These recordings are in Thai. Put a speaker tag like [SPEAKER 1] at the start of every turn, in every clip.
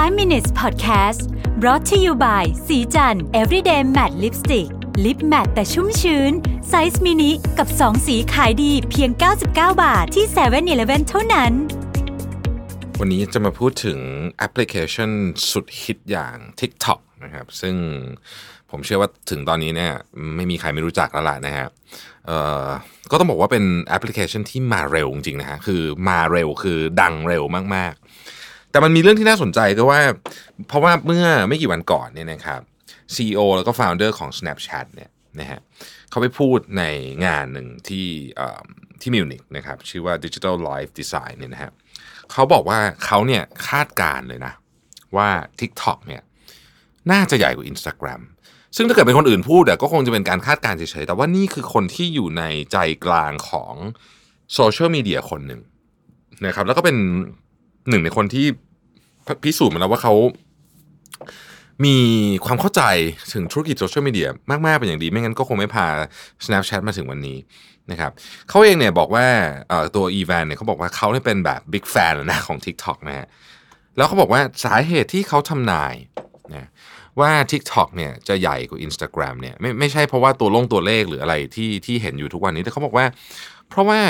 [SPEAKER 1] 5 minutes podcast brought to you by ศรีจันทร์ everyday matte lipstick ลิป matte แต่ชุ่มชื้น ไซส์มินิกับ 2 สีขายดีเพียง 99 บาทที่7 e เ e ่ e อเท่านั้น
[SPEAKER 2] วันนี้จะมาพูดถึงแอปพลิเคชันสุดฮิตอย่าง TikTok นะครับ ซึ่งผมเชื่อว่าถึงตอนนี้เนี่ยไม่มีใครไม่รู้จักแล้วล่ะนะฮะก็ต้องบอกว่าเป็นแอปพลิเคชันที่มาเร็วจริงๆนะฮะคือมาเร็วคือดังเร็วมากๆ แต่มันมีเรื่องที่น่าสนใจก็ว่า เพราะว่าเมื่อไม่กี่วันก่อนเนี่ยนะครับ CEO แล้วก็ Founder ของ Snapchat เนี่ยนะฮะเขาไปพูดในงานหนึ่งที่ที่มิวนิกนะครับ ชื่อว่า Digital Life Design เนี่ยนะฮะเขาบอกว่าเขาเนี่ยคาดการเลยนะว่า TikTok เนี่ยน่าจะใหญ่กว่า Instagram ซึ่งถ้าเกิดเป็นคนอื่นพูดก็คงจะเป็นการคาดการเฉยๆ แต่ว่านี่คือคนที่อยู่ในใจกลางของโซเชียลมีเดียคนหนึ่งนะครับ แล้วก็เป็น หนึ่งในคนที่พิสูจน์มาแล้วว่าเขามีความเข้าใจถึงธุรกิจโซเชียลมีเดียมาก ๆ เป็นอย่างดี ไม่งั้นก็คงไม่พา Snapchat มาถึงวันนี้นะครับเขาเองเนี่ยบอกว่าตัวอีแวนเนี่ยเขาบอกว่าเขาเนี่ยเป็นแบบบิ๊กแฟนนะของ TikTok นะฮะแล้วเขาบอกว่าสาเหตุที่เขาทำนายนะว่า TikTok เนี่ยจะใหญ่กว่า Instagram เนี่ยไม่ไม่ใช่เพราะว่าตัวลงตัวเลขหรืออะไรที่ที่เห็นอยู่ทุกวันนี้แต่เขาบอกว่า เพราะว่า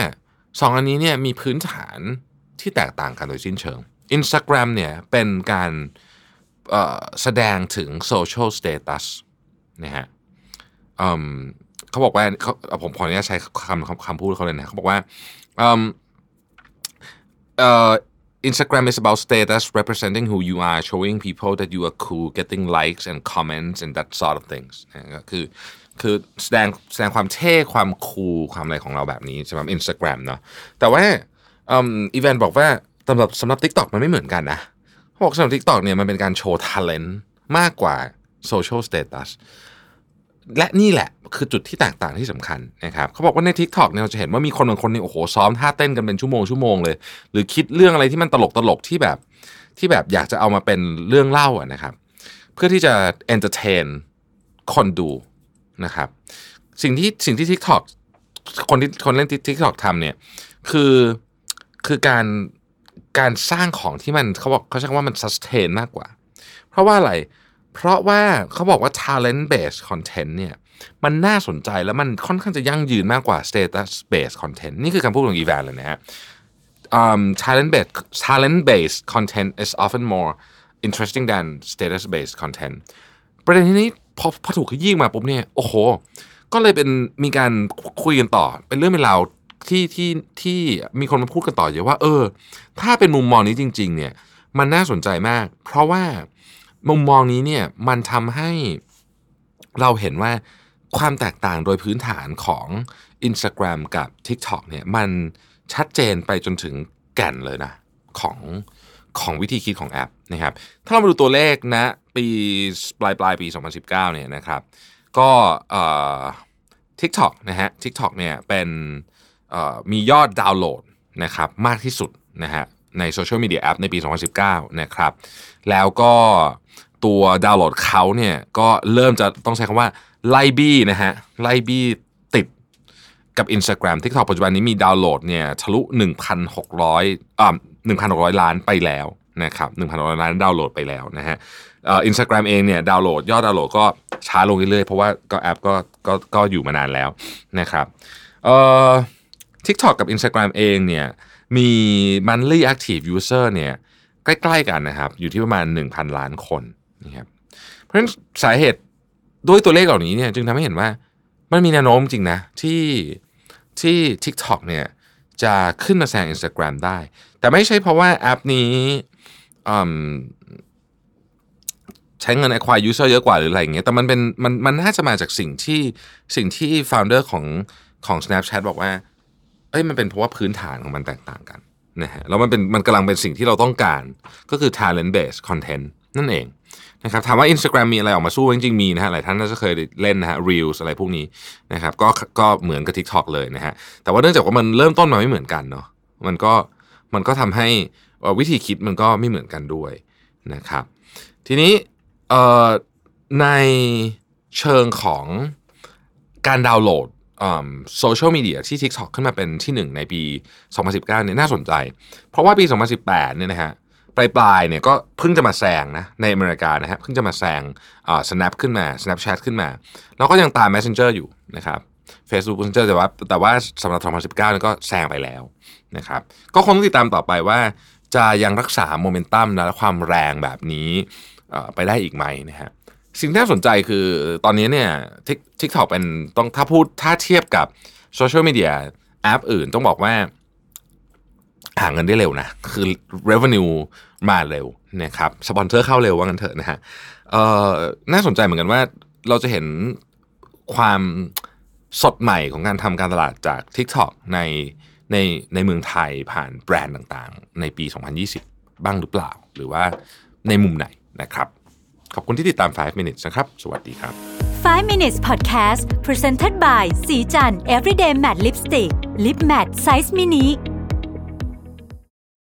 [SPEAKER 2] สองอันนี้เนี่ยมีพื้นฐาน ที่แตกต่างกันโดยสิ้นเชิง Instagram เนี่ยเป็นการแสดงถึง social status นะฮะเขาบอกว่าเขาผมขออนุญาตใช้คำคำคำพูดเขาเลยนะเขาบอกว่าอิ่มเอ่อ Instagram is about status representing who you are showing people that you are cool getting likes and comments and that sort of things นะก็คือคือแสดงแสดงความเท่ความคูลความอะไรของเราแบบนี้สำหรับ Instagram เนาะแต่ว่า อีเวนบอกว่าสำหรับสำหรับ TikTok มันไม่เหมือนกันนะเขาบอกสำหรับ TikTok เนี่ยมันเป็นการโชว์ talent มากกว่า social status และนี่แหละคือจุดที่แตกต่างที่สำคัญนะครับเขาบอกว่าใน TikTok เนี่ยเราจะเห็นว่ามีคนบางคนนี่โอ้โหซ้อมท่าเต้นกันเป็นชั่วโมงชั่วโมงเลย หรือคิดเรื่องอะไรที่มันตลกตลกที่แบบที่แบบอยากจะเอามาเป็นเรื่องเล่าอะนะครับ เพื่อที่จะ entertain คนดูนะครับ สิ่งที่สิ่งที่ TikTok คนที่คนเล่น TikTok ทำเนี่ยคือ คือการการสร้างของที่มันเขาบอกเขาใช้คำว่ามัน sustain มากกว่า เพราะว่าอะไร เพราะว่าเขาบอกว่า talent based content เนี่ยมันน่าสนใจแล้วมันค่อนข้างจะยั่งยืนมากกว่า status based content นี่คือคำพูดของอีแวนเลยนะฮะ um, talent based talent based content is often more interesting than status based content ประเด็นที่นี้พอพอถูกขยี้มาปุ๊บเนี่ยโอ้โห ก็เลยเป็นมีการคุยกันต่อ เป็นเรื่องเป็นราว ที่ที่ที่มีคนมาพูดกันต่อเยอะว่า เออ ถ้าเป็นมุมมองนี้จริง ๆ เนี่ย มันน่าสนใจมาก เพราะว่ามุมมองนี้เนี่ยมันทำให้เราเห็นว่าความแตกต่างโดยพื้นฐานของ Instagram กับ TikTok เนี่ยมันชัดเจนไปจนถึงแก่นเลยนะ ของของวิธีคิดของแอปนะครับ ถ้าเรามาดูตัวเลขนะปีปลายปลายปี 2019 เนี่ยนะครับ ก็เอ่อ TikTok นะฮะ TikTok เนี่ยเป็น มียอดดาวน์โหลดนะครับมากที่สุดนะฮะในโซเชียลมีเดียแอปในปี 2019 นะครับ แล้วก็ตัวดาวน์โหลดเขาเนี่ยก็เริ่มจะต้องใช้คำว่าไล่บี้นะฮะไล่บี้ติดกับ Instagram TikTok ปัจจุบันนี้มีดาวน์โหลดเนี่ยทะลุ 1,600อ่า1,600 ล้านไปแล้วนะครับ1,600 ล้านดาวน์โหลดไปแล้วนะฮะอินสตาแกรมเองเนี่ยดาวน์โหลดยอดดาวน์โหลดก็ช้าลงเรื่อยๆ เพราะว่าก็แอปก็ก็ก็อยู่มานานแล้วนะครับเอ่อ TikTok กับ Instagram เองเนี่ยมี monthly active user เนี่ยใกล้ๆกันนะครับอยู่ที่ประมาณ 1,000 ล้านคนนะครับเพราะฉะนั้นสาเหตุด้วยตัวเลขเหล่านี้เนี่ยจึงทำให้เห็นว่ามันมีแนวโน้มจริงนะที่ที่ TikTok เนี่ยจะขึ้นมาแซง Instagram ได้ แต่ไม่ใช่เพราะว่าแอปนี้ใช้เงิน acquire user เยอะกว่าหรืออะไรอย่างเงี้ย แต่มันเป็นมันมันน่าจะมาจากสิ่งที่สิ่งที่ founder ของของ Snapchat บอกว่า เอ้ยมันเป็นเพราะว่าพื้นฐานของมันแตกต่างกันนะฮะแล้วมันเป็นมันกำลังเป็นสิ่งที่เราต้องการ ก็คือ talent based content นั่นเองนะครับถามว่า Instagram มีอะไรออกมาสู้จริงๆมีนะฮะหลายท่านน่าจะเคยเล่นนะฮะ reels อะไรพวกนี้นะครับก็ก็เหมือนกับ TikTok เลยนะฮะแต่ว่าเนื่องจากว่ามันเริ่มต้นมาไม่เหมือนกันเนาะมันก็มันก็ทำให้วิธีคิดมันก็ไม่เหมือนกันด้วยนะครับทีนี้ในเชิงของการดาวน์โหลด โซเชียลมีเดียที่ TikTok ขึ้นมาเป็นที่หนึ่งในปี 2019เนี่ยน่าสนใจ เพราะว่าปี 2018เนี่ยนะฮะปลายปลายๆเนี่ยก็เพิ่งจะมาแซงนะในอเมริกานะฮะเพิ่งจะมาแซงอ่า snap ขึ้นมา snapchat ขึ้นมา แล้วก็ยังตาม messenger อยู่นะครับ Facebook messenger แต่ว่าแต่ว่าสำหรับ 2019นี่ก็แซงไปแล้วนะครับก็คงต้องติดตามต่อไปว่า จะยังรักษาโมเมนตัมและความแรงแบบนี้ไปได้อีกไหมนะฮะ สิ่งที่น่าสนใจคือตอนนี้เนี่ย TikTok เป็นต้องถ้าพูดถ้าเทียบกับโซเชียลมีเดียแอปอื่นต้องบอกว่าหาเงินได้เร็วนะ คือ revenue มาเร็วนะครับสปอนเซอร์เข้าเร็วว่างั้นเถอะนะฮะน่าสนใจเหมือนกันว่าเราจะเห็นความสดใหม่ของการทำการตลาดจาก TikTok ในในในเมืองไทยผ่านแบรนด์ต่างๆ ในปี 2020 บ้างหรือเปล่า หรือว่าในมุมไหนนะครับ ขอบคุณที่ติดตาม 5 minutes นะครับ สวัสดีครับ
[SPEAKER 1] 5 minutes podcast presented by สีจัน everyday matte lipstick lip matte size mini